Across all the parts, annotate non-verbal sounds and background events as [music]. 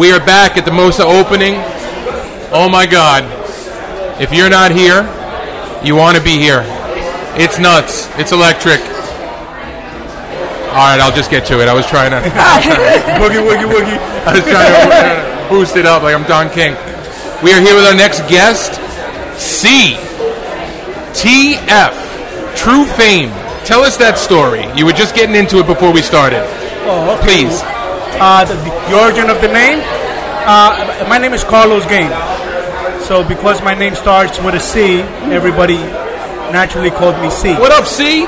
We are back at the Mosa opening. Oh my God. If you're not here, you want to be here. It's nuts. It's electric. All right, I'll just get to it. I was trying to [laughs] boogie woogie woogie. I was trying to boost it up like I'm Don King. We are here with our next guest, C. TF, True Fame. Tell us that story. You were just getting into it before we started. Oh, okay. Please. Uh, the, the origin of the name? Uh, my name is Carlos Game. So because my name starts with a C, everybody naturally called me C. What up, C?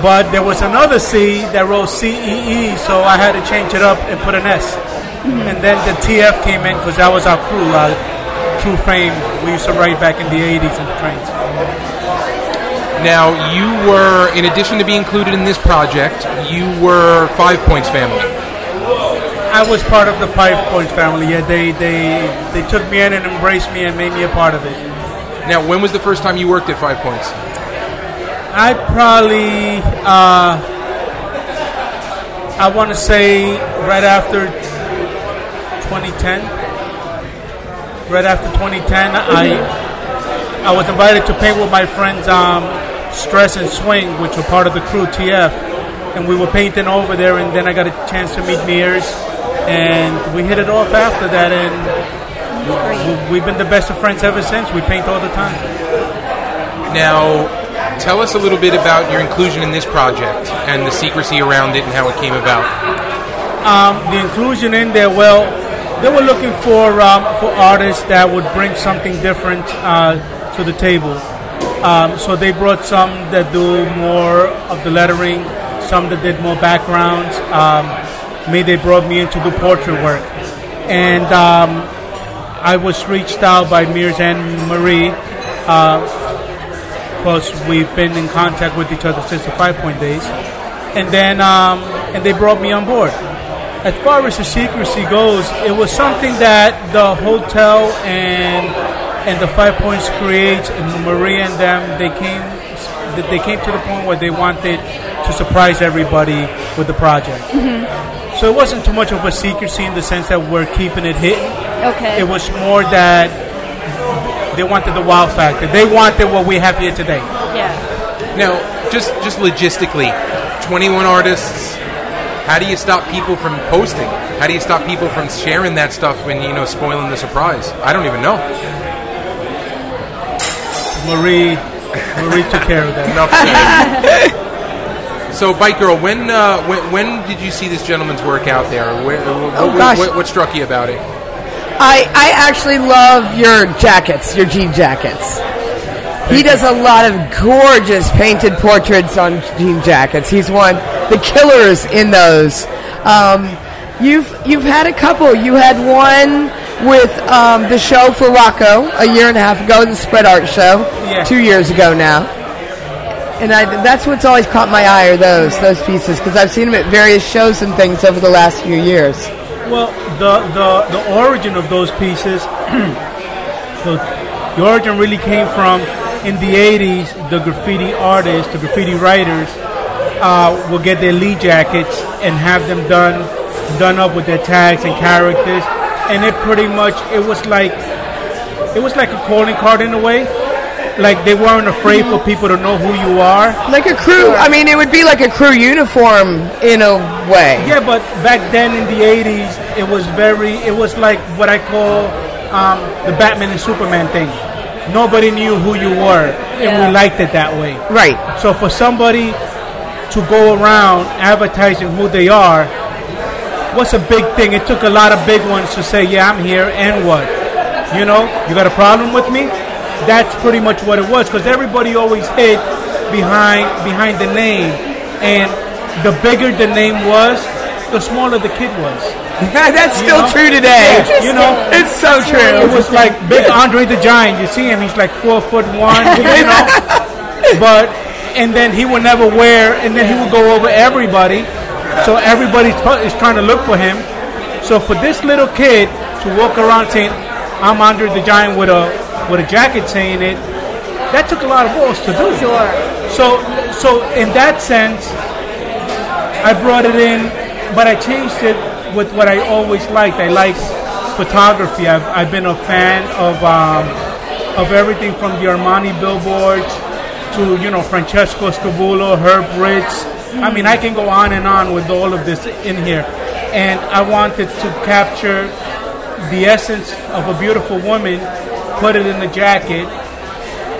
But there was another C that wrote C E E, so I had to change it up and put an S. And then the TF came in because that was our crew, uh, True Fame. We used to write back in the 80s in the trains. Now, you were, in addition to being included in this project, you were Five Points family. I was part of the Five Points family. Yeah, they, they, they took me in and embraced me and made me a part of it. Now, when was the first time you worked at Five Points? I probably, uh, I want to say right after 2010. Right after 2010, I I was invited to paint with my friends um, Stress and Swing, which were part of the crew TF, and we were painting over there. And then I got a chance to meet Meres, and we hit it off after that. And we- we've been the best of friends ever since. We paint all the time. Now, tell us a little bit about your inclusion in this project and the secrecy around it and how it came about. um, the inclusion in there. Well, they were looking for um, for artists that would bring something different uh, to the table. Um, so they brought some that do more of the lettering, some that did more backgrounds. Me, they brought me in to do portrait work, and um, I was reached out by Meres and Marie. Uh, because we've been in contact with each other since the Five Point days, and then um, and they brought me on board. As far as the secrecy goes, it was something that the hotel and and the Five Points creates, and Maria and them they came they came to the point where they wanted to surprise everybody with the project. So it wasn't too much of a secrecy in the sense that we're keeping it hidden. Okay. It was more that they wanted the wow factor. They wanted what we have here today. yeah. Now, just just logistically, 21 artists. How do you stop people from posting? How do you stop people from sharing that stuff when you know spoiling the surprise? I don't even know. Marie, Marie took care of that. [laughs] Enough said. [laughs] so, Bike Girl, when, uh, when when did you see this gentleman's work out there? Where, Oh, what, gosh. What, what struck you about it? I, I actually love your jackets, your jean jackets. He does a lot of gorgeous painted portraits on jean jackets. He's one the killers in those. Um, you've you've had a couple. You had one with um, the show for Rocco a year and a half ago, the Spread Art Show, Yeah. two years ago now. And I, that's what's always caught my eye are those those pieces because I've seen them at various shows and things over the last few years. Well, the, the, the origin of those pieces, [clears throat] the, the origin really came from in the 80s, the graffiti artists, the graffiti writers, uh, will get their lead jackets and have them done done up with their tags and characters, and it pretty much it was like it was like a calling card in a way. Like they weren't afraid for people to know who you are. Like a crew. I mean, it would be like a crew uniform in a way. Yeah, but back then in the '80s, it was very. It was like what I call um, the Batman and Superman thing. Nobody knew who you were, and Yeah. we liked it that way. Right. So for somebody to go around advertising who they are, what's a big thing? It took a lot of big ones to say, "Yeah, I'm here," and what? You know, you got a problem with me? That's pretty much what it was, because everybody always hid behind behind the name, and the bigger the name was, the smaller the kid was. [laughs] That's You still know? true today. Yeah, you know, it's so true. it was like big Andre the Giant. You see him; he's like four foot one. You know, [laughs] but and then he would never wear, and then he would go over everybody. So everybody is trying to look for him. So for this little kid to walk around saying, "I'm Andre the Giant" with a with a jacket saying it, that took a lot of balls to do. Sure. So, so in that sense, I brought it in, but I changed it with what I always liked. I like photography. I've, I've been a fan of um, of everything from the Armani billboards to you know Francesco Scavullo, Herb Ritts. I mean, I can go on and on with all of this in here, and I wanted to capture the essence of a beautiful woman, put it in the jacket,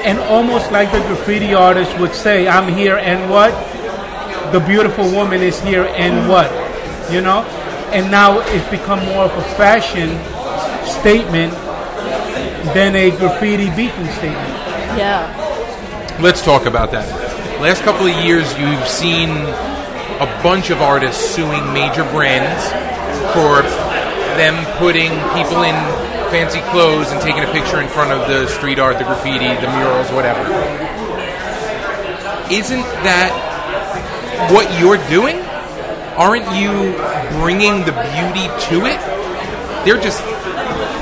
and almost like the graffiti artist would say, "I'm here," and what? The beautiful woman is here, and what? You know, and now it's become more of a fashion statement than a graffiti beefing statement. Yeah. Let's talk about that. Last couple of years, you've seen a bunch of artists suing major brands for them putting people in fancy clothes and taking a picture in front of the street art, the graffiti, the murals, whatever. Isn't that what you're doing? Aren't you bringing the beauty to it? They're just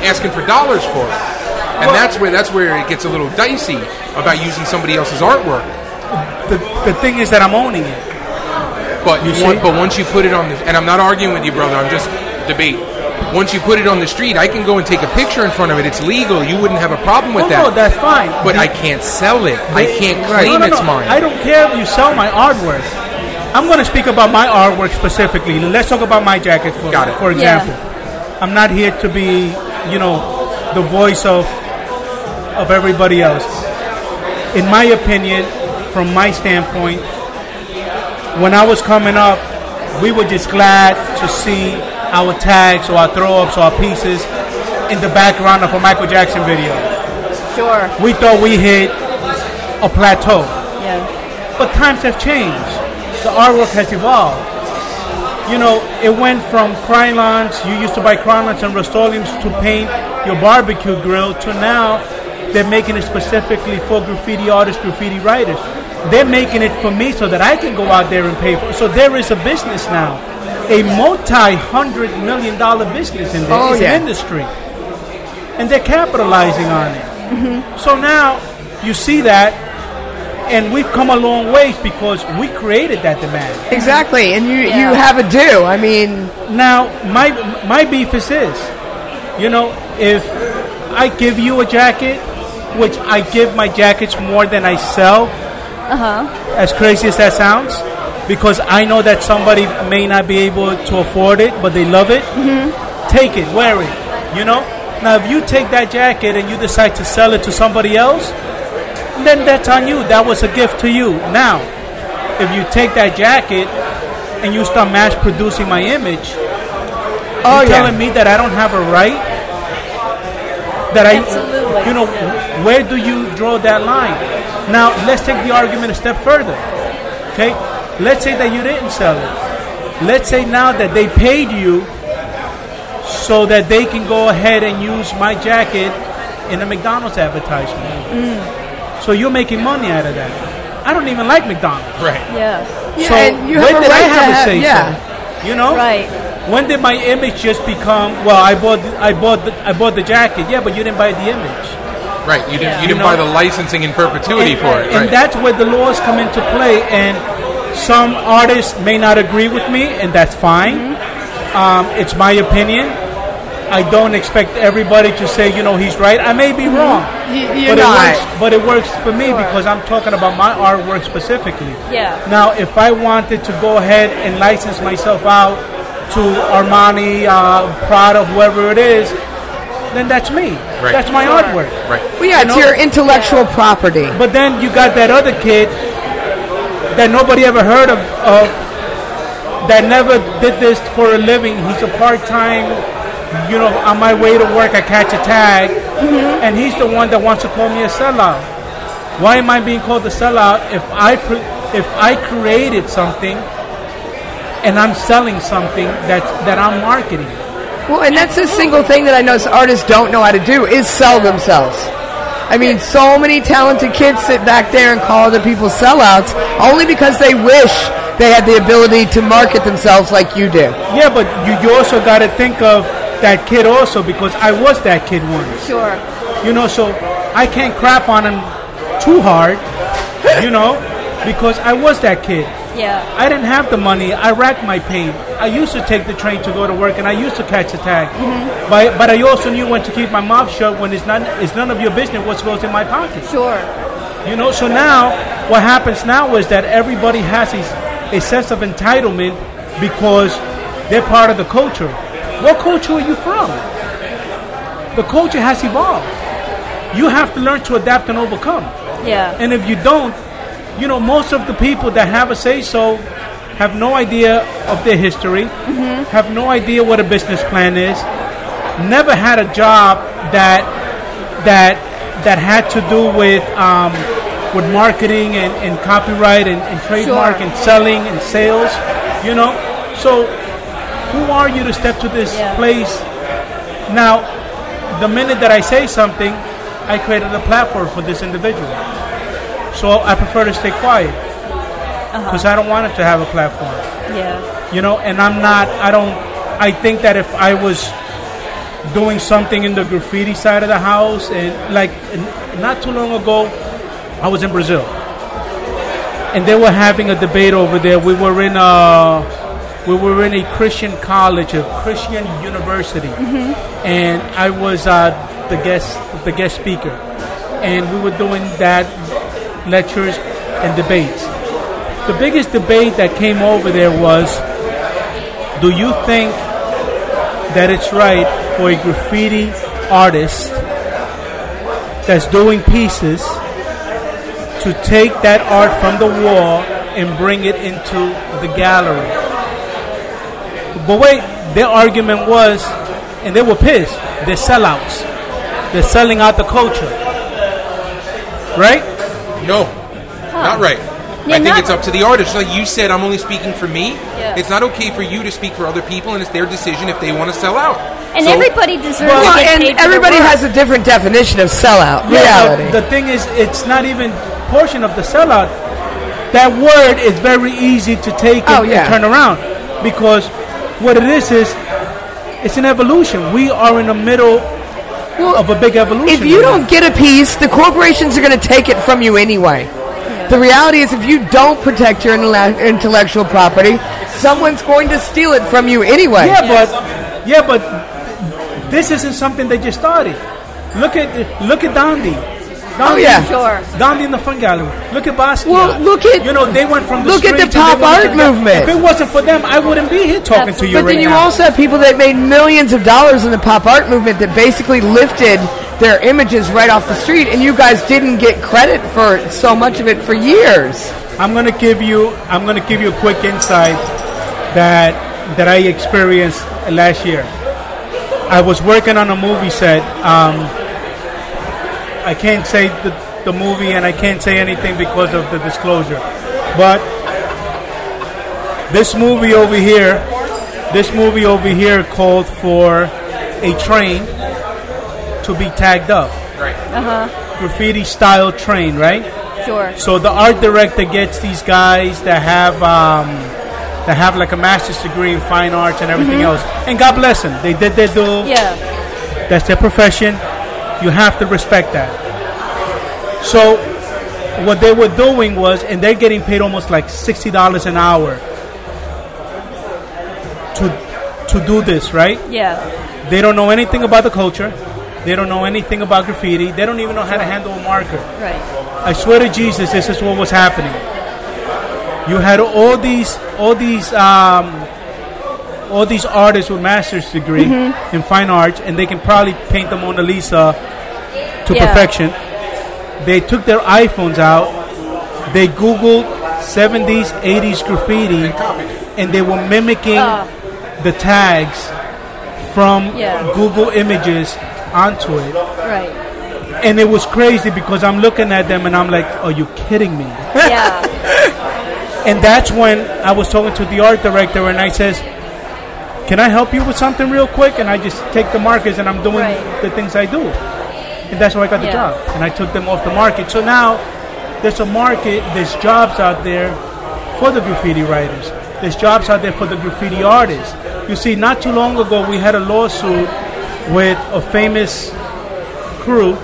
asking for dollars for it. And that's where that's where it gets a little dicey about using somebody else's artwork. The, the thing is that I'm owning it. But You but once you put it on the and I'm not arguing with you, brother. I'm just debate. Once you put it on the street, I can go and take a picture in front of it. It's legal. You wouldn't have a problem with Oh, that. no, that's fine. but The- I can't sell it. I can't No, claim no, it's mine. I don't care if you sell my artwork. I'm going to speak about my artwork specifically. Let's talk about my jacket for, Got it. for Yeah. example. I'm not here to be, you know, the voice of of everybody else. In my opinion, from my standpoint, when I was coming up, we were just glad to see our tags or our throw ups or our pieces in the background of a Michael Jackson video. Sure. We thought we hit a plateau. Yeah. But times have changed. The artwork has evolved. You know, it went from Krylons, you used to buy Krylons and Rust-Oleums to paint your barbecue grill, to now they're making it specifically for graffiti artists, graffiti writers. They're making it for me so that I can go out there and pay for it. So there is a business now, a multi-hundred million dollar business in there. Oh, it's yeah. an industry. And they're capitalizing on it. Mm-hmm. So now you see that and we've come a long ways because we created that demand. Exactly, and you Yeah. you have a due. I mean, Now, my my beef is this, you know, if I give you a jacket, which I give my jackets more than I sell, uh-huh. as crazy as that sounds, because I know that somebody may not be able to afford it, but they love it. Mm-hmm. Take it, wear it, you know. Now, if you take that jacket and you decide to sell it to somebody else, then that's on you. That was a gift to you. Now, if you take that jacket and you start mass producing my image, oh you're yeah, telling me that I don't have a right? That I, you know, where do you draw that line? Now, let's take the argument a step further. Okay, let's say that you didn't sell it. Let's say now that they paid you so that they can go ahead and use my jacket in a McDonald's advertisement. Mm. So you're making money out of that. I don't even like McDonald's. right. Yeah. Yeah, So and you when have a did I right have to a have- say yeah. so? You know, Right. When did my image just become? Well, I bought, I bought, the, I bought the jacket. Yeah, but you didn't buy the image. Right. You didn't Yeah. you didn't You buy the licensing in perpetuity and, for it. and right. that's where the laws come into play. And some artists may not agree with me, and that's fine. Um, it's my opinion. I don't expect everybody to say, you know, he's right. I may be wrong, You- you're but it not. works. But it works for me Sure. because I'm talking about my artwork specifically. Yeah. Now, if I wanted to go ahead and license myself out to Armani, uh, Prada, whoever it is, then that's me. Right. That's my Sure. artwork. right. Well, yeah, You it's know- your intellectual property. But then you got that other kid that nobody ever heard of, of that never did this for a living. He's a part-time, you know, on my way to work, I catch a tag, mm-hmm. and he's the one that wants to call me a sellout. Why am I being called a sellout if I pre- if I created something and I'm selling something that that I'm marketing? Well, and that's the single thing that I know artists don't know how to do is sell themselves. I mean, so many talented kids sit back there and call other people sellouts only because they wish they had the ability to market themselves like you do. Yeah, but you, you also got to think of that kid also because I was that kid once. Sure. You know, so I can't crap on him too hard, you know, because I was that kid. Yeah. I didn't have the money. I racked my pain. I used to take the train to go to work, and I used to catch a tag. Mm-hmm. But but I also knew when to keep my mouth shut when it's not it's none of your business what goes in my pocket. Sure. You know. So now what happens now is that everybody has a, a sense of entitlement because they're part of the culture. What culture are you from? The culture has evolved. You have to learn to adapt and overcome. Yeah. And if you don't, you know, most of the people that have a say so have no idea of their history, have no idea what a business plan is, never had a job that that that had to do with um, with marketing and, and copyright and, and trademark Sure. and selling and sales, you know. So who are you to step to this Yeah. place? Now, the minute that I say something, I created a platform for this individual. So I prefer to stay quiet uh-huh. because I don't want him to have a platform. Yeah. You know, and I'm not. I don't. I think that if I was doing something in the graffiti side of the house, and like not too long ago, I was in Brazil, and they were having a debate over there. We were in a we were in a Christian college, a Christian university, mm-hmm. and I was uh, the guest the guest speaker, and we were doing that lectures and debates. The biggest debate that came over there was do you think that it's right for a graffiti artist that's doing pieces to take that art from the wall and bring it into the gallery? But wait, their argument was, and they were pissed, they're sellouts. They're selling out the culture. Right? No, not right. Yeah, I think it's up to the artist. Like you said, I'm only speaking for me. Yeah. It's not okay for you to speak for other people, and it's their decision if they want to sell out. And So- everybody deserves Well, to get and paid for their everybody work. has a different definition of sellout. Yeah, reality. but the thing is, it's not even portion of the sellout. That word is very easy to take and, Oh, yeah. and turn around because what it is is it's an evolution. We are in the middle of a big evolution. if you don't get a piece, the corporations are going to take it from you anyway. The reality is, if you don't protect your intellectual property, someone's going to steal it from you anyway. yeah, but yeah, but this isn't something they just started. Look at look at Dondi. Oh, yeah. Sure. Dondi in the fun gallery. Look at Basquiat. Well, look at- you know they went from the look at the streets and they pop art the- movement. If it wasn't for them, I wouldn't be here talking to you But right then you now. also have people that made millions of dollars in the pop art movement that basically lifted their images right off the street, and you guys didn't get credit for so much of it for years. I'm gonna give you I'm gonna give you a quick insight that that I experienced last year. I was working on a movie set. Um, I can't say the, the movie and I can't say anything because of the disclosure. But this movie over here, this movie over here called for a train to be tagged up. Right. Graffiti style train, right? Sure. So the art director gets these guys that have um, that have like a master's degree in fine arts and everything else, and God bless them. They did their due. Yeah. That's their profession. You have to respect that. So what they were doing was, and they're getting paid almost like sixty dollars an hour to to do this, right? Yeah. They don't know anything about the culture. They don't know anything about graffiti. They don't even know how to handle a marker. Right. I swear to Jesus, this is what was happening. You had all these, all these, um, all these artists with master's degree in fine arts, and they can probably paint the Mona Lisa to Yeah. perfection. They took their iPhones out. They Googled 70s, 80s graffiti, and they were mimicking Ah. the tags from Yeah. Google Images onto it Right. and it was crazy because I'm looking at them and I'm like, "Are you kidding me?" Yeah. [laughs] And that's when I was talking to the art director and I says, "Can I help you with something real quick?" And I just take the markers and I'm doing Right. the things I do, and that's how I got the job. And I took them off the market. So now there's a market, there's jobs out there for the graffiti writers. There's jobs out there for the graffiti artists. You see, not too long ago we had a lawsuit with a famous crew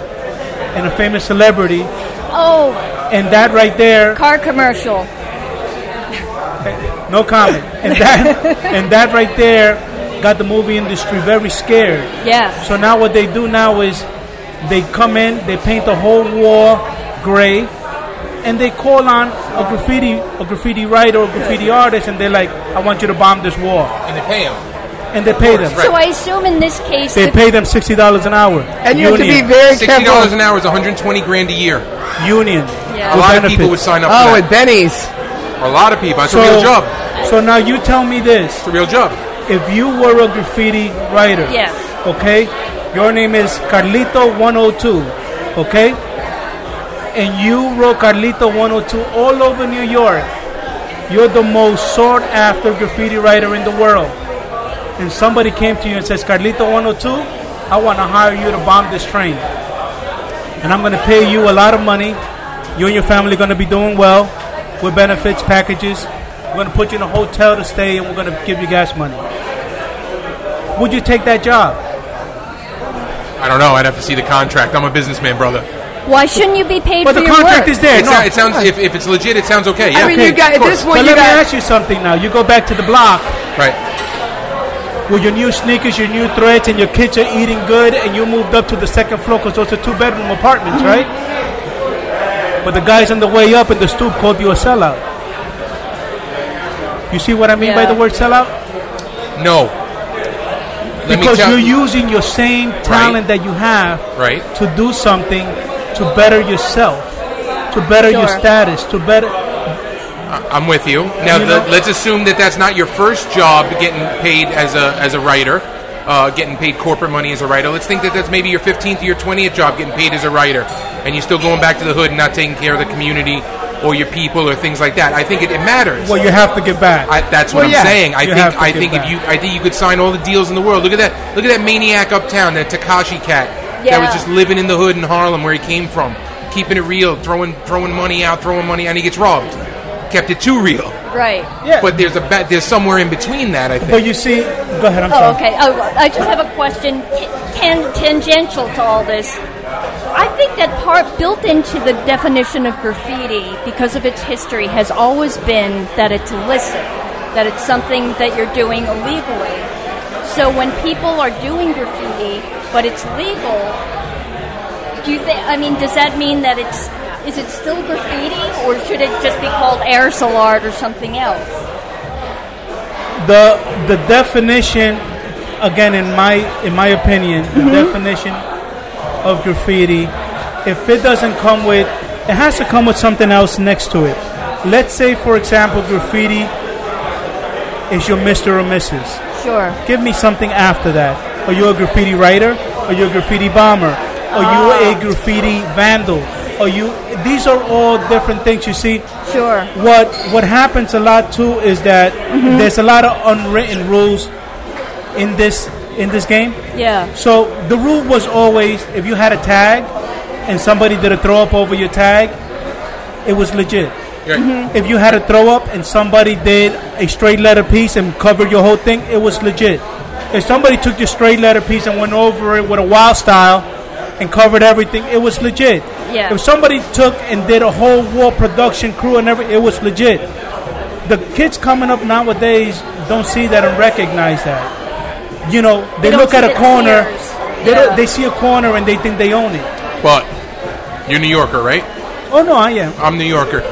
and a famous celebrity Oh, and that right there, car commercial. [laughs] No comment. And that and that right there got the movie industry very scared. Yes. So now what they do now is they come in, they paint the whole wall gray, and they call on a graffiti a graffiti writer or a graffiti artist, and they're like, "I want you to bomb this wall," And they pay him. and they pay them. right. So I assume in this case, They the- pay them sixty dollars an hour. And you have to be Union. very Sixty dollars careful. an hour is 120 grand a year. Union. Yeah. A with lot of people benefits. would sign up Oh, for with that. Benny's. A lot of people. It's So, a real job. So now you tell me this: It's a real job. if you were a graffiti writer, Yes. okay, your name is Carlito 102, okay, and you wrote Carlito 102 all over New York. You're the most sought after graffiti writer in the world. And somebody came to you and says, Carlito 102, I want to hire you to bomb this train. And I'm going to pay you a lot of money. You and your family are going to be doing well with benefits, packages. We're going to put you in a hotel to stay and we're going to give you gas money. Would you take that job? I don't know. I'd have to see the contract. I'm a businessman, brother. why shouldn't you be paid But for the your contract work? is there. It, No, sou- it sounds if, if it's legit, it sounds okay. Yeah. I mean, you got at this But point. You let me ask you something now. You go back to the block right. with your new sneakers, your new threads, and your kids are eating good, and you moved up to the second floor because those are two bedroom apartments, right? Mm-hmm. But the guys on the way up in the stoop called you a sellout. You see what I mean by the word sellout? No. Let Because you're using your same talent that you have Right. to do something to better yourself, to better your status, to better. I'm with you. Now, You the, let's assume that that's not your first job getting paid as a as a writer, uh, getting paid corporate money as a writer. Let's think that that's maybe your 15th or your 20th job getting paid as a writer, and you're still going back to the hood and not taking care of the community or your people or things like that. I think it, it matters. Well, you have to get back. I, that's what Well, I'm yeah. saying. I think I think back. if you I think you could sign all the deals in the world. Look at that. Look at that maniac uptown, that Tekashi cat that was just living in the hood in Harlem where he came from, keeping it real, throwing throwing money out, throwing money, and he gets robbed. Kept it too real. Right. yeah. But there's a ba- there's somewhere in between that. I think. But you see, go ahead. I'm Oh, sorry. okay. Oh, I just have a question tan- tangential to all this. I think that part built into the definition of graffiti, because of its history, has always been that it's illicit, that it's something that you're doing illegally. So when people are doing graffiti, but it's legal, do you think? I mean, does that mean that it's is it still graffiti, or should it just be called aerosol art or something else? the the definition again in my in my opinion the mm-hmm. definition of graffiti. If it doesn't come with it has to come with something else next to it. Let's say for example graffiti is your mr or mrs Sure. give me something after that. Are you a graffiti writer? Are you a graffiti bomber? Are you a ah. graffiti vandal? Are you these are all different things you see. Sure. what what happens a lot too is that mm-hmm. there's a lot of unwritten rules in this in this game. Yeah. So the rule was always if you had a tag and somebody did a throw up over your tag, it was legit. Right. Mm-hmm. If you had a throw up and somebody did a straight letter piece and covered your whole thing, it was legit. If somebody took your straight letter piece and went over it with a wild style and covered everything, it was legit. Yeah. If somebody took and did a whole war production crew and everything, it was legit. The kids coming up nowadays don't see that and recognize that. You know, they, They look at a corner, they, Yeah. they see a corner and they think they own it. But you're New Yorker, right? Oh no, I am. I'm New Yorker.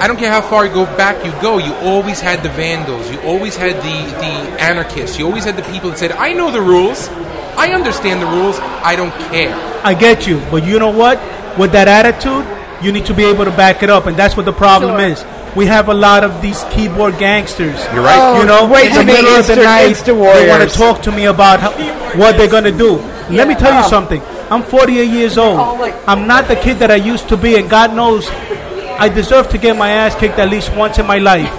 I don't care how far you go back you go. You always had the vandals. You always had the the anarchists. You always had the people that said, "I know the rules. I understand the rules. I don't care." I get you, but you know what? With that attitude, you need to be able to back it up, and that's what the problem Sure. is. We have a lot of these keyboard gangsters. You're right. Oh, you know, wait in to the middle of the night, Insta they want to talk to me about how, what they're going to do. Let me tell you Oh. something. I'm 48 years old. Oh, I'm not the kid that I used to be, and God knows I deserve to get my ass kicked at least once in my life.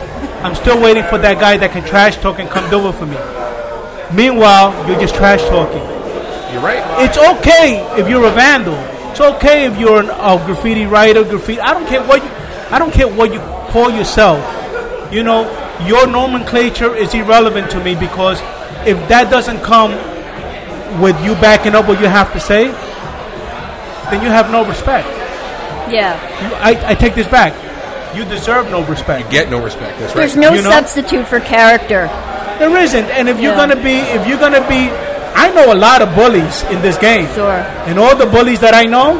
I'm still waiting for that guy that can trash talk and come do it for me. Meanwhile, you're just trash talking. You're right. It's okay if you're a vandal. It's okay if you're an, a graffiti writer, graffiti. I don't care what you, I don't care what you call yourself. You know, your nomenclature is irrelevant to me because if that doesn't come with you backing up what you have to say, then you have no respect. Yeah. You- I, I take this back. you deserve no respect. You Get no respect. That's right. There's no You know? substitute for character. There isn't, and if you're gonna be, if you're gonna be, I know a lot of bullies in this game. Sure. And all the bullies that I know,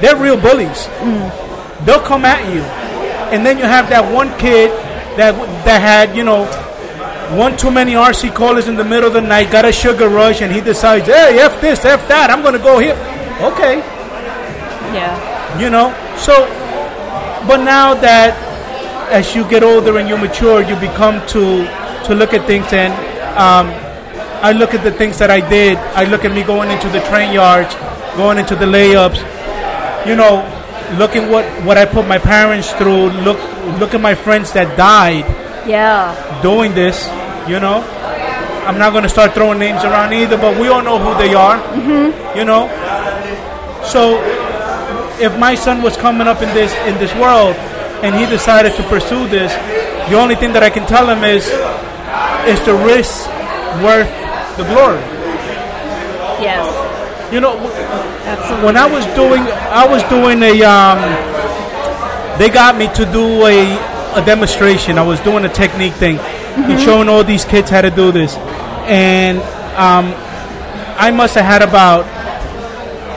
they're real bullies. Mm. They'll come at you, and then you have that one kid that that had you know one too many RC Colas in the middle of the night, got a sugar rush, and he decides, hey, f this, f that, I'm gonna go here. Okay, Yeah. you know. So, but now that as you get older and you mature, you become to to look at things and um, I look at the things that I did. I look at me going into the train yards, going into the layups. You know, looking what what I put my parents through. Look look at my friends that died Yeah. doing this. You know, I'm not going to start throwing names around either, but we all know who they are. Mm-hmm. You know, so if my son was coming up in this in this world and he decided to pursue this, the only thing that I can tell him is is the risk worth the glory. Yes. You know, Absolutely. when I was doing, I was doing a. Um, they got me to do a, a demonstration. I was doing a technique thing, and showing all these kids how to do this, and um, I must have had about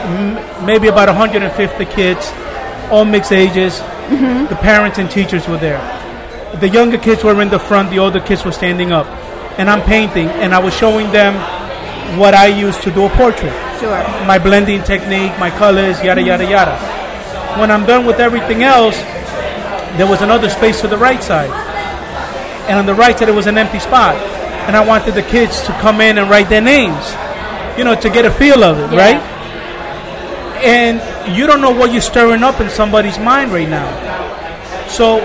m- maybe about 150 kids, all mixed ages. The parents and teachers were there. The younger kids were in the front. The older kids were standing up, and I'm painting, and I was showing them what I used to do a portrait Sure. my blending technique, my colors, yada yada mm-hmm. yada. When I'm done with everything else, there was another space to the right side. And on the right side, it was an empty spot. And I wanted the kids to come in and write their names, you know, to get a feel of it, Yeah. right? And you don't know what you're stirring up in somebody's mind right now. So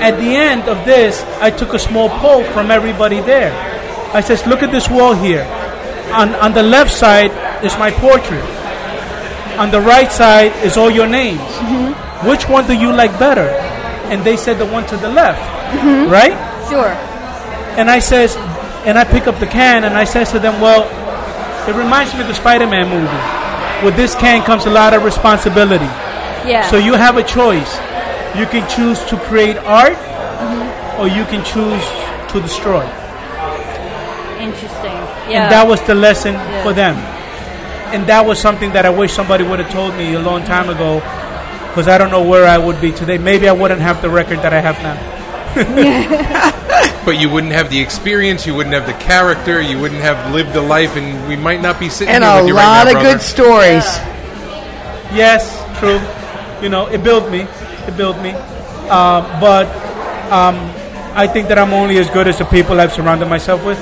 at the end of this, I took a small poll from everybody there. I says, look at this wall here. On, on the left side is my portrait. On the right side is all your names. Mm-hmm. Which one do you like better? And they said the one to the left, mm-hmm. right? Sure. And I says, and I pick up the can and I says to them, well, it reminds me of the Spider-Man movie. With this can comes a lot of responsibility. Yeah. So you have a choice. You can choose to create art, mm-hmm. or you can choose to destroy. Interesting. Yeah. And that was the lesson Yeah. for them. And that was something that I wish somebody would have told me a long time ago, because I don't know where I would be today. Maybe I wouldn't have the record that I have now. [laughs] But you wouldn't have the experience, you wouldn't have the character, you wouldn't have lived the life, and we might not be sitting And here a with you lot right now, of brother. good stories. Yes, true. You know, it built me. It built me. Um, but um, I think that I'm only as good as the people I've surrounded myself with.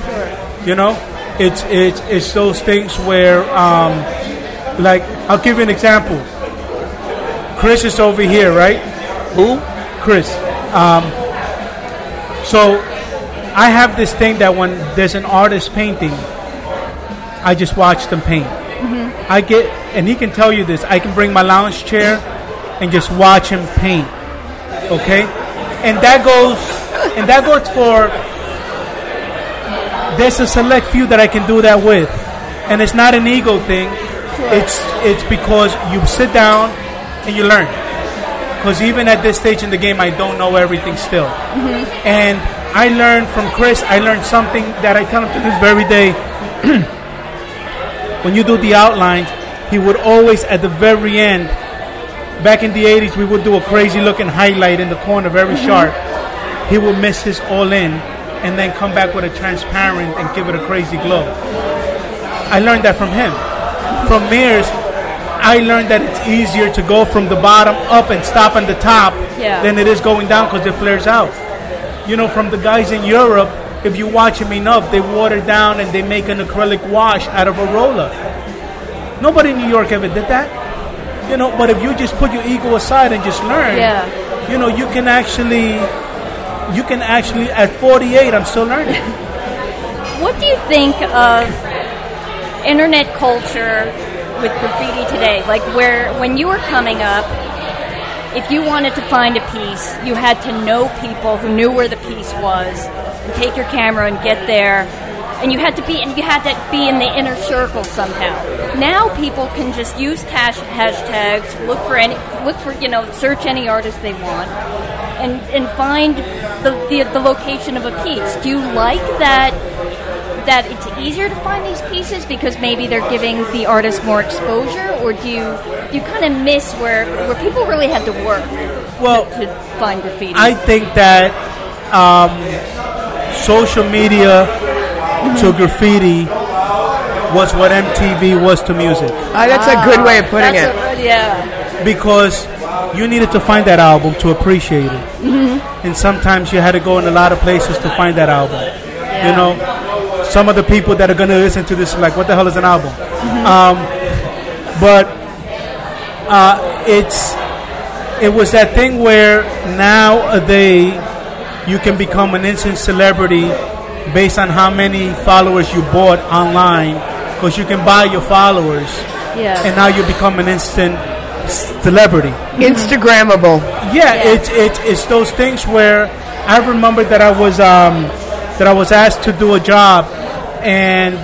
You know, it's it's it's those things where, um, like, I'll give you an example. Chris is over here, right? Who? Chris. Um, so I have this thing that when there's an artist painting, I just watch them paint. I get, and he can tell you this. I can bring my lounge chair and just watch him paint. Okay, and that goes, and that goes for. There's a select few that I can do that with, and it's not an ego thing. It's it's because you sit down and you learn. Because even at this stage in the game, I don't know everything still. Mm-hmm. And I learned from Chris. I learned something that I tell him to this very day. [clears throat] when you do the outlines, he would always at the very end. Back in the 80s, we would do a crazy looking highlight in the corner, very mm-hmm. sharp. He would miss his all in and then come back with a transparent and give it a crazy glow. I learned that from him. From Meres, I learned that it's easier to go from the bottom up and stop on the top Yeah. than it is going down because it flares out. You know, from the guys in Europe, if you watch them enough, they water down and they make an acrylic wash out of a roller. Nobody in New York ever did that. You know, but if you just put your ego aside and just learn, Yeah. you know, you can actually, you can actually, at 48, I'm still learning. [laughs] What do you think of internet culture with graffiti today? Like where when you were coming up, if you wanted to find a piece, you had to know people who knew where the piece was and take your camera and get there, and you had to be and you had to be in the inner circle somehow. Now people can just use hash, hashtags, look for any, look for you know, search any artist they want, and and find the the, the location of a piece. Do you like that? That it's easier to find these pieces because maybe they're giving the artist more exposure, or do you do you kind of miss where where people really had to work Well, to find graffiti? I think that um, social media to graffiti was what MTV was to music Uh, that's a good way of putting it. A- yeah. because you needed to find that album to appreciate it, Mm-hmm. and sometimes you had to go in a lot of places to find that album. You know, some of the people that are going to listen to this are like, "What the hell is an album?" Mm-hmm. Um, but uh, it's it was that thing where nowadays you can become an instant celebrity based on how many followers you bought online because you can buy your followers Yeah. and now you become an instant celebrity Instagrammable. yeah, It's, it's it's those things where I remember that I was um, that I was asked to do a job, and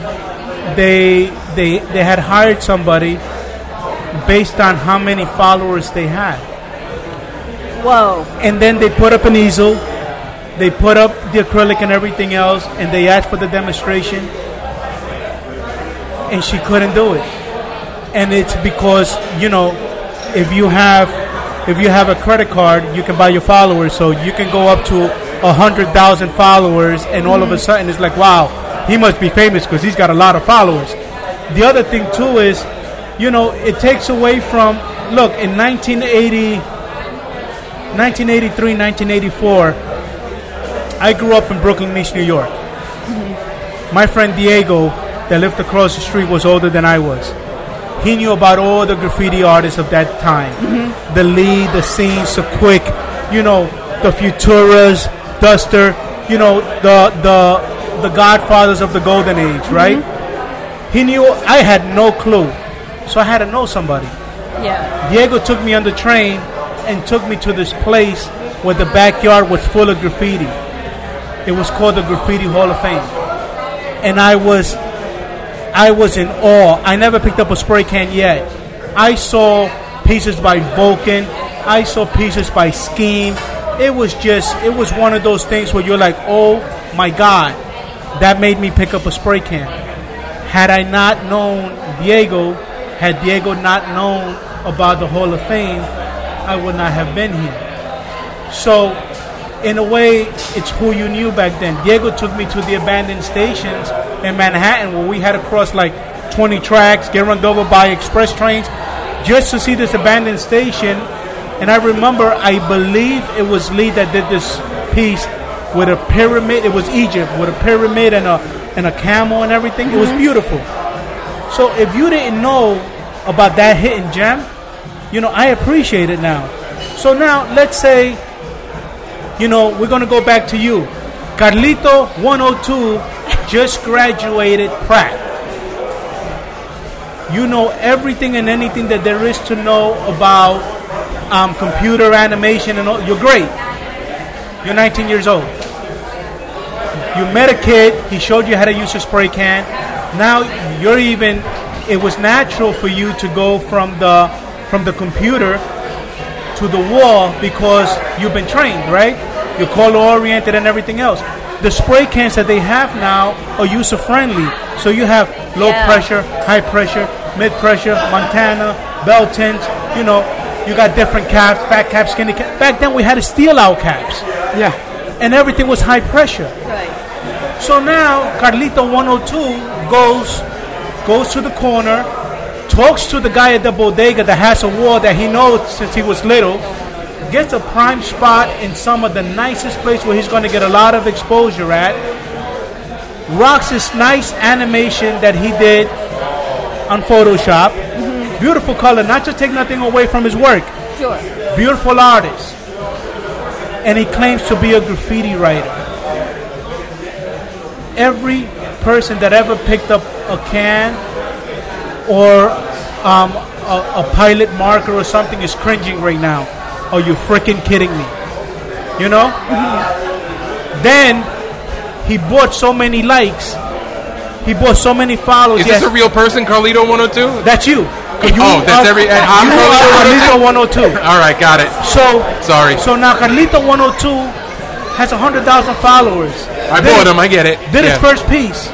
they they they had hired somebody based on how many followers they had, Whoa. and then they put up an easel, they put up the acrylic and everything else, and they asked for the demonstration, and she couldn't do it, and it's because you know if you have if you have a credit card, you can buy your followers. So you can go up to a hundred thousand followers, and all of a sudden it's like, wow, he must be famous because he's got a lot of followers. The other thing too is, you know, it takes away from look in 1980, 1983, 1984. I grew up in Brooklyn, East New York. Mm-hmm. My friend Diego, that lived across the street, was older than I was he knew about all the graffiti artists of that time. Mm-hmm. The Lee, the Seens, the Quick, you know, the Futuras, Duster, you know, the the the godfathers of the golden age, mm-hmm. right? He knew I had no clue. So I had to know somebody. Yeah. Diego took me on the train and took me to this place where the backyard was full of graffiti. It was called the Graffiti Hall of Fame. And I was I was in awe. I never picked up a spray can yet. I saw pieces by Vulcan. I saw pieces by Skeme. It was just, it was one of those things where you're like, oh my God, that made me pick up a spray can. Had I not known Diego, had Diego not known about the Hall of Fame, I would not have been here. So, in a way, it's who you knew back then. Diego took me to the abandoned stations in Manhattan where we had to cross like 20 tracks, get run over by express trains just to see this abandoned station. And I remember, I believe it was Lee that did this piece with a pyramid. It was Egypt with a pyramid and a and a camel and everything. It was mm-hmm. beautiful. So if you didn't know about that hidden gem, you know I appreciate it now. So now let's say, you know, we're gonna go back to you, Carlito 102 just graduated Pratt. You know everything and anything that there is to know about um, computer animation and all. You're great. You're 19 years old. You met a kid. He showed you how to use a spray can. Now you're even. It was natural for you to go from the from the computer to the wall because you've been trained, right? You're color oriented and everything else. The spray cans that they have now are user friendly. So you have low Yeah. pressure, high pressure, mid pressure, Montana, Belton. You know, you got different caps, fat caps, skinny caps. Back then we had to steel out caps, Yeah. and everything was high pressure. Right. So now Carlito 102 goes goes to the corner, talks to the guy at the bodega that has a wall that he knows since he was little, gets a prime spot in some of the nicest place where he's going to get a lot of exposure at. Rocks this nice animation that he did on Photoshop. Mm-hmm. Beautiful color, not to take nothing away from his work. Sure. Beautiful artist. And he claims to be a graffiti writer. Every person that ever picked up a can or um, a, a pilot marker or something is cringing right now. Are you freaking kidding me? You know? Then he bought so many likes He bought so many followers. Is yes. this a real person, Carlito 102? That's you. 'Cause you Oh, that's are- every- and I'm you Carlito Carlito 102. All right, got it. So Sorry. So now Carlito 102 has hundred thousand followers. I Did bought him. I get it. Did Yeah. his first piece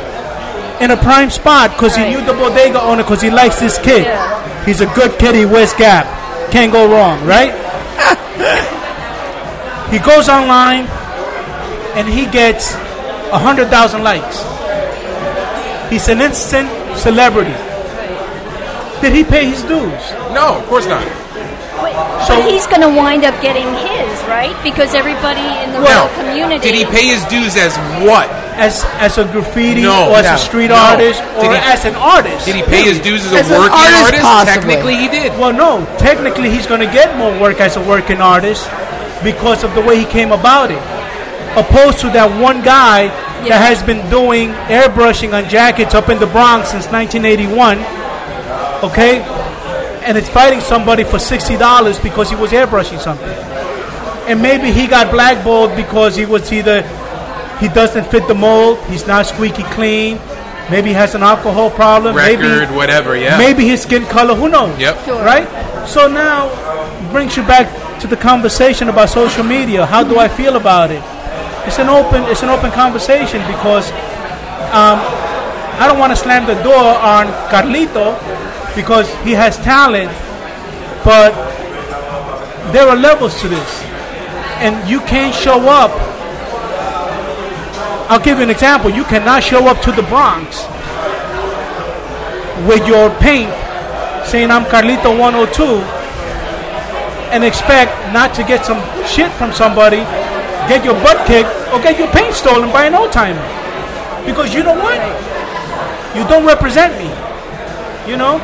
in a prime spot because he knew the bodega owner because he likes this kid. Yeah. He's a good kid. He wears Gap. Can't go wrong, right? [laughs] he goes online and he gets a hundred thousand likes. He's an instant celebrity. Did he pay his dues? No, of course not. But, So- but he's going to wind up getting his, right? Because everybody in the Now, real community. did he pay his dues as what? As as a graffiti No, or as no, a street no. artist or he- as an artist? Did he pay his dues as a As an working artist, artist? possibly. Technically, he did. Well, no. Technically, he's going to get more work as a working artist because of the way he came about it. Opposed to that one guy Yeah. that has been doing airbrushing on jackets up in the Bronx since 1981. Okay? And it's fighting somebody for $60 because he was airbrushing something. And maybe he got blackballed because he was either he doesn't fit the mold, he's not squeaky clean, maybe he has an alcohol problem, maybe whatever. Yeah. Maybe his skin color, who knows? Yep. Sure. Right? So now brings you back to the conversation about social media. How do I feel about it? It's an open it's an open conversation because um, I don't want to slam the door on Carlito because he has talent, but there are levels to this. And you can't show up I'll give you an example. You cannot show up to the Bronx with your paint saying I'm Carlito 102 and expect not to get some shit from somebody, get your butt kicked, or get your paint stolen by an old timer. Because you know what? You don't represent me. You know?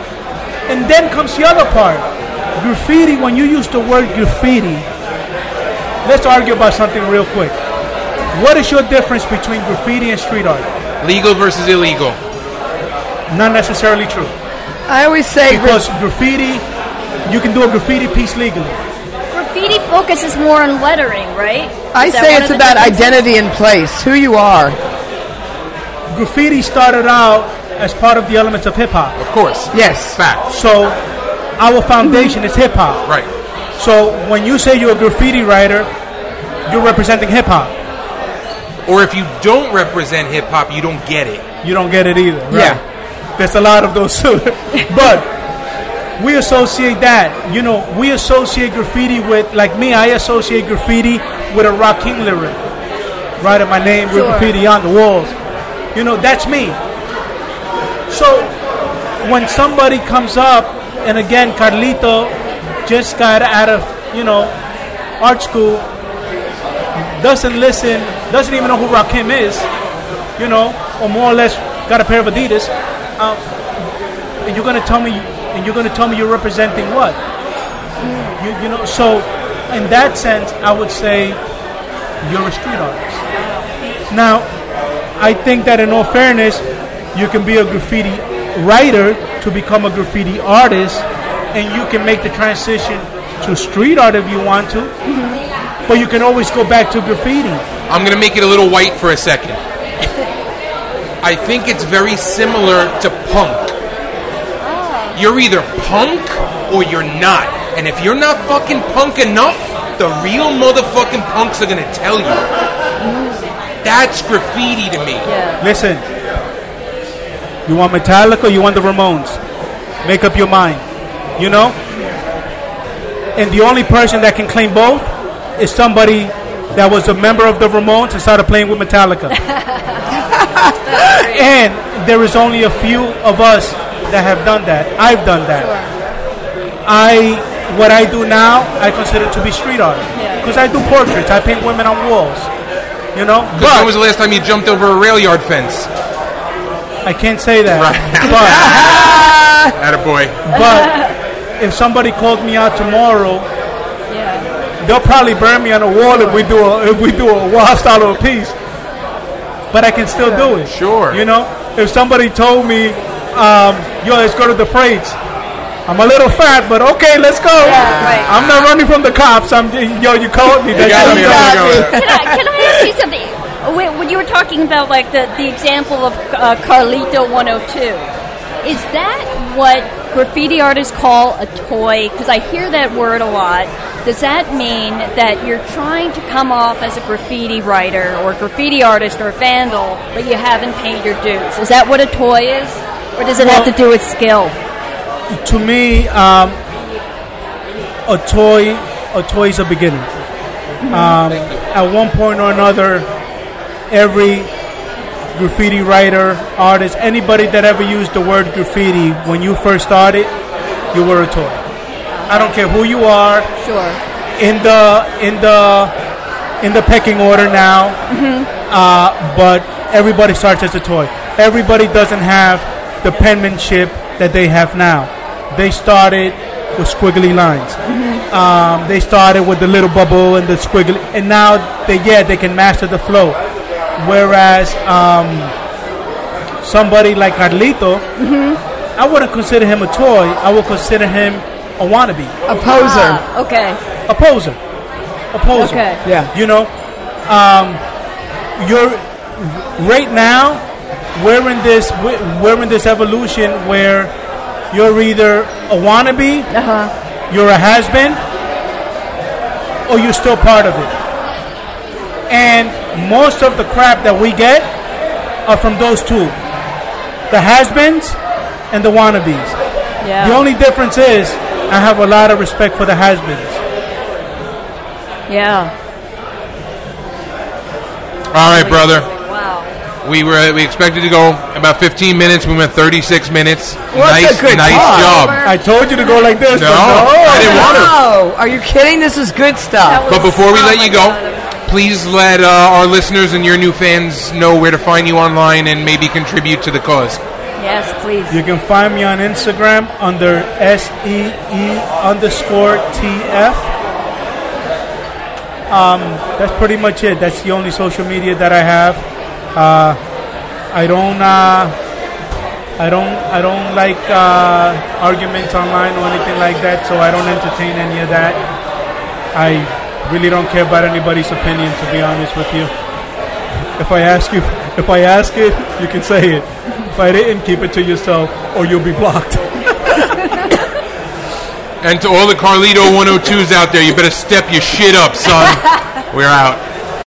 And then comes the other part. Graffiti, when you use the word graffiti, let's argue about something real quick. What is your difference between graffiti and street art? Legal versus illegal. Not necessarily true. I always say Because graffiti, you can do a graffiti piece legally. Graffiti focuses more on lettering, right? I Is that say it's about differences? identity and place, who you are. Graffiti started out as part of the elements of hip hop. Of course. Yes. Fact. So our foundation is hip hop. Right. So when you say you're a graffiti writer, you're representing hip hop. Or if you don't represent hip hop, you don't get it. You don't get it either. Right? Yeah. There's a lot of those too. [laughs] but we associate that. You know, we associate graffiti with, like me, I associate graffiti with a Rakim lyric. Writing my name with graffiti on the walls. You know, that's me. So when somebody comes up, and again, Carlito just got out of, you know, art school, doesn't listen, doesn't even know who Rakim is, you know, or more or less got a pair of Adidas, um, and you're gonna tell me, and you're gonna tell me you're representing what? You, you know, so in that sense, I would say you're a street artist. Now, I think that in all fairness, you can be a graffiti writer to become a graffiti artist, and you can make the transition to street art if you want to. But you can always go back to graffiti. I'm going to make it a little white for a second. I think it's very similar to punk. Oh. You're either punk or you're not. And if you're not fucking punk enough, the real motherfucking punks are going to tell you. That's graffiti to me. Yeah. Listen, you want Metallica or you want the Ramones? Make up your mind. You know? And the only person that can claim both is somebody that was a member of the Ramones and started playing with Metallica. [laughs] and there is only a few of us that have done that. I've done that. I what I do now, I consider to be street art Yeah. because I do portraits. I paint women on walls. You know, Because when was the last time you jumped over a rail yard fence? I can't say that. Right. [laughs] But, [laughs] Attaboy. but if somebody called me out tomorrow, Yeah. They'll probably burn me on a wall if we do a if we do a wild style of a piece. But I can still do it. Sure. You know, if somebody told me, um, "Yo, let's go to the freights," I'm a little fat, but okay, let's go. Yeah, right. I'm not running from the cops. I'm yo, you called me. You That's got what me. I'm I'm doing. gonna go with that. Can I, can I ask you something? Wait, when you were talking about like the, the example of uh, Carlito 102, is that what graffiti artists call a toy? Because I hear that word a lot. Does that mean that you're trying to come off as a graffiti writer or graffiti artist or vandal, but you haven't paid your dues? Is that what a toy is? Or does it have to do with skill? To me, um, a toy, a toy is a beginning. Um, at one point or another, every graffiti writer, artist, anybody that ever used the word graffiti when you first started, you were a toy. I don't care who you are. Sure. In the in the in the pecking order now, uh, but everybody starts as a toy. Everybody doesn't have the penmanship that they have now. They started with squiggly lines. Um, they started with the little bubble and the squiggly, and now they yeah they can master the flow. Whereas um, somebody like Carlito, I wouldn't consider him a toy. I would consider him a wannabe, A poser. Ah, okay. a poser, a poser. Okay. Yeah. You know, um, you're right now. We're in this. We're in this evolution where you're either a wannabe, Uh huh. you're a has been, or you're still part of it. And most of the crap that we get are from those two the has beens and the wannabes. Yeah. The only difference is I have a lot of respect for the has beens. yeah. All right, brother. Wow. We were we expected to go about 15 minutes. We went 36 minutes. Well, nice, a good nice talk. job. I told you to go like this. No, but I didn't want to. Oh, are you kidding? This is good stuff. But before we let you go, please let uh, our listeners and your new fans know where to find you online and maybe contribute to the cause. Yes, please. You can find me on Instagram under S E E underscore T F. Um, that's pretty much it. That's the only social media that I have. Uh, I don't. Uh, I don't. I don't like uh, arguments online or anything like that. So I don't entertain any of that. I really don't care about anybody's opinion. To be honest with you, if I ask you, if I ask it, you can say it. If I didn't, keep it to yourself, or you'll be blocked. And to all the Carlito 102s out there, you better step your shit up, son. [laughs] We're out.